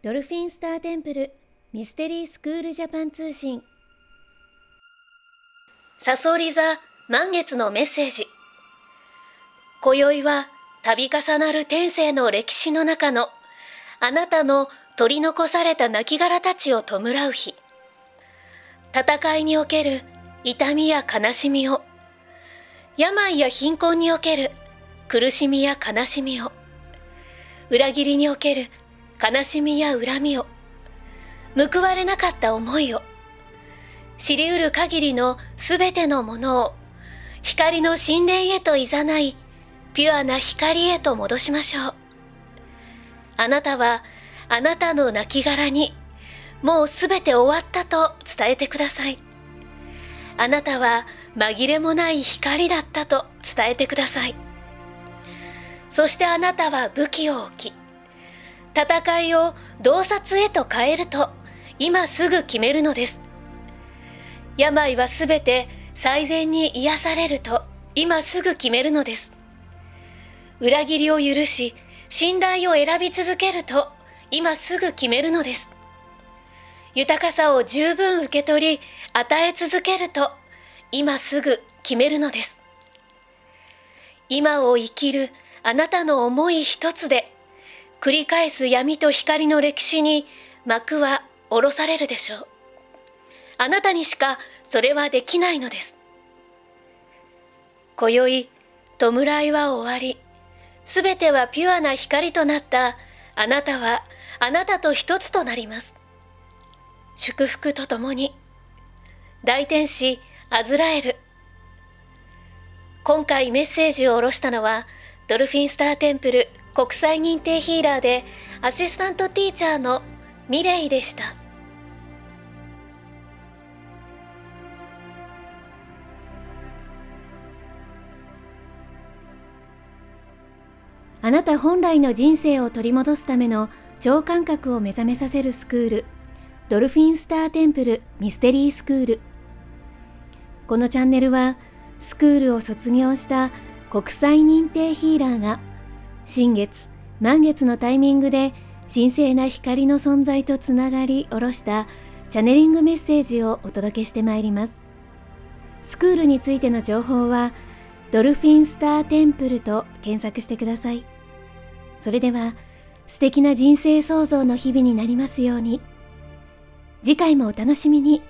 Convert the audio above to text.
ドルフィンスターテンプルミステリースクールジャパン通信。サソリ座満月のメッセージ。今宵は度重なる天性の歴史の中のあなたの取り残された亡骸たちを弔う日。戦いにおける痛みや悲しみを病や貧困における苦しみや悲しみを裏切りにおける悲しみや恨みを報われなかった思いを知りうる限りのすべてのものを光の神殿へといざないピュアな光へと戻しましょう。あなたはあなたの亡骸にもうすべて終わったと伝えてください。あなたは紛れもない光だったと伝えてください。そしてあなたは武器を置き戦いを洞察へと変えると今すぐ決めるのです。病はすべて最善に癒されると今すぐ決めるのです。裏切りを許し信頼を選び続けると今すぐ決めるのです。豊かさを十分受け取り与え続けると今すぐ決めるのです。今を生きるあなたの思い一つで繰り返す闇と光の歴史に幕は下ろされるでしょう。あなたにしかそれはできないのです。今宵弔いは終わりすべてはピュアな光となったあなたはあなたと一つとなります。祝福とともに大天使アズラエル。今回メッセージを下ろしたのはドルフィンスターテンプル国際認定ヒーラーでアシスタントティーチャーのミレイでした。あなた本来の人生を取り戻すための超感覚を目覚めさせるスクールドルフィンスターテンプルミステリースクール。このチャンネルはスクールを卒業した国際認定ヒーラーが新月満月のタイミングで神聖な光の存在とつながり下ろしたチャネリングメッセージをお届けしてまいります。スクールについての情報はドルフィンスターテンプルと検索してください。それでは素敵な人生創造の日々になりますように。次回もお楽しみに。